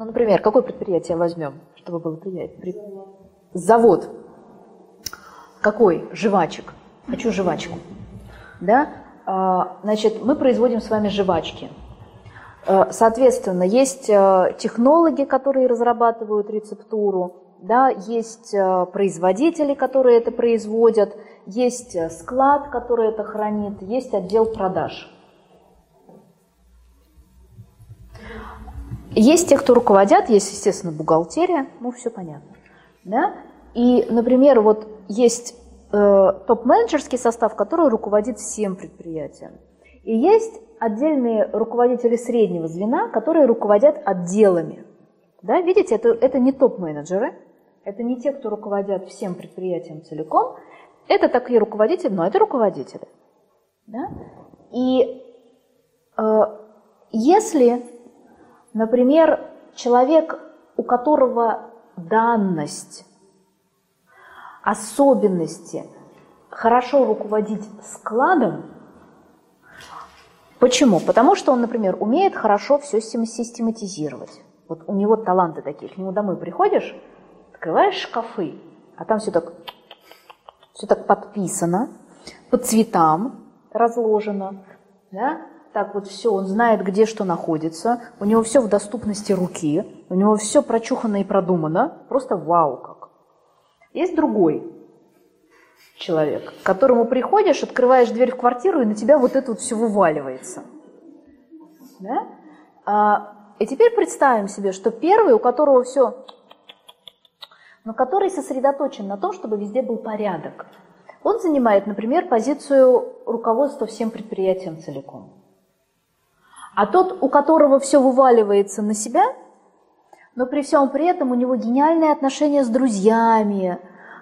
Ну, например, какое предприятие возьмем, чтобы было приятно? Завод. Какой? Жвачек. Хочу жвачку. Да? А, значит, мы производим с вами жвачки. А, соответственно, есть а, технологи, которые разрабатывают рецептуру, да, есть производители, которые это производят, есть склад, который это хранит, есть отдел продаж. Есть те, кто руководят, есть, естественно, бухгалтерия, ну, все понятно. Да? И, например, вот есть э, топ-менеджерский состав, который руководит всем предприятием. И есть отдельные руководители среднего звена, которые руководят отделами. Да, видите, это, это не топ-менеджеры, это не те, кто руководят всем предприятием целиком, это такие руководители, но это руководители. Да? И э, если Например, человек, у которого данность, особенности хорошо руководить складом, Почему? Потому что он, например, умеет хорошо все систематизировать. Вот у него таланты такие. К нему домой приходишь, открываешь шкафы, а там все так, все так подписано, по цветам разложено, да? Так вот все, он знает, где что находится, у него все в доступности руки, у него все прочухано и продумано, просто вау как. Есть другой человек, к которому приходишь, открываешь дверь в квартиру, и на тебя вот это вот все вываливается. Да? А, и теперь представим себе, что первый, у которого все, но который сосредоточен на том, чтобы везде был порядок, он занимает, например, позицию руководства всем предприятием целиком. А тот, у которого все вываливается на себя, но при всем при этом у него гениальные отношения с друзьями,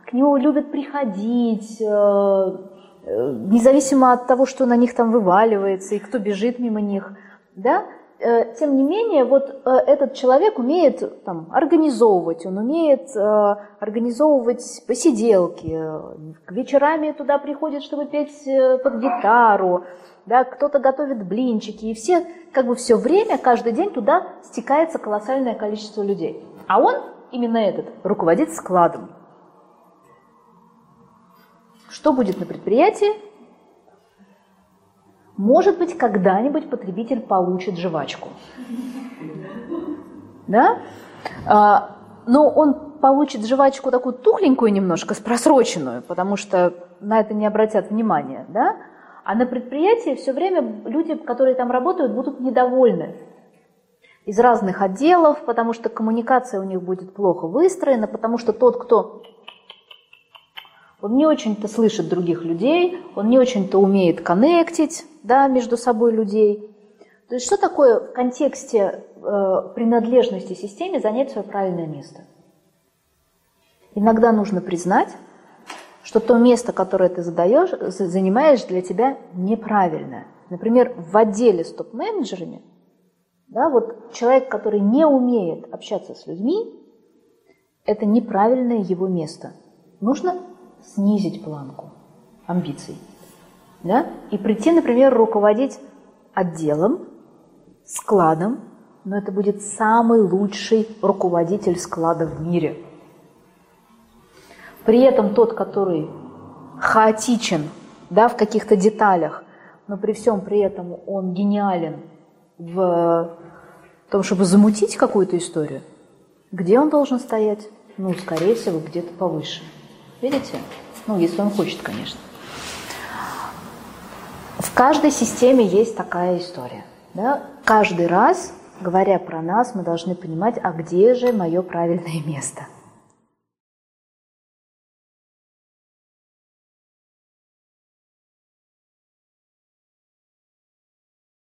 к нему любят приходить, э, э, независимо от того, что на них там вываливается и кто бежит мимо них, да, тем не менее, вот этот человек умеет там, организовывать, он умеет организовывать посиделки, вечерами туда приходит, чтобы петь под гитару, да, кто-то готовит блинчики, и все, как бы все время, каждый день туда стекается колоссальное количество людей. А он, именно этот, руководит складом. Что будет на предприятии? Может быть, когда-нибудь потребитель получит жвачку. Да? А, но он получит жвачку такую тухленькую немножко, с просроченную, потому что на это не обратят внимания, да? А на предприятии все время люди, которые там работают, будут недовольны из разных отделов, потому что коммуникация у них будет плохо выстроена, потому что тот, кто он не очень-то слышит других людей, он не очень-то умеет коннектить да, между собой людей. То есть что такое в контексте э, принадлежности системе занять свое правильное место? Иногда нужно признать, что то место, которое ты задаешь, занимаешь, для тебя неправильное. Например, в отделе с топ-менеджерами, да, вот человек, который не умеет общаться с людьми, это неправильное его место. Нужно снизить планку амбиций. Да? И прийти, например, руководить отделом, складом, но это будет самый лучший руководитель склада в мире – при этом тот, который хаотичен да, в каких-то деталях, но при всем при этом он гениален в том, чтобы замутить какую-то историю, где он должен стоять? Ну, скорее всего, где-то повыше. Видите? Ну, если он хочет, конечно. В каждой системе есть такая история. Да? Каждый раз, говоря про нас, мы должны понимать, а где же мое правильное место –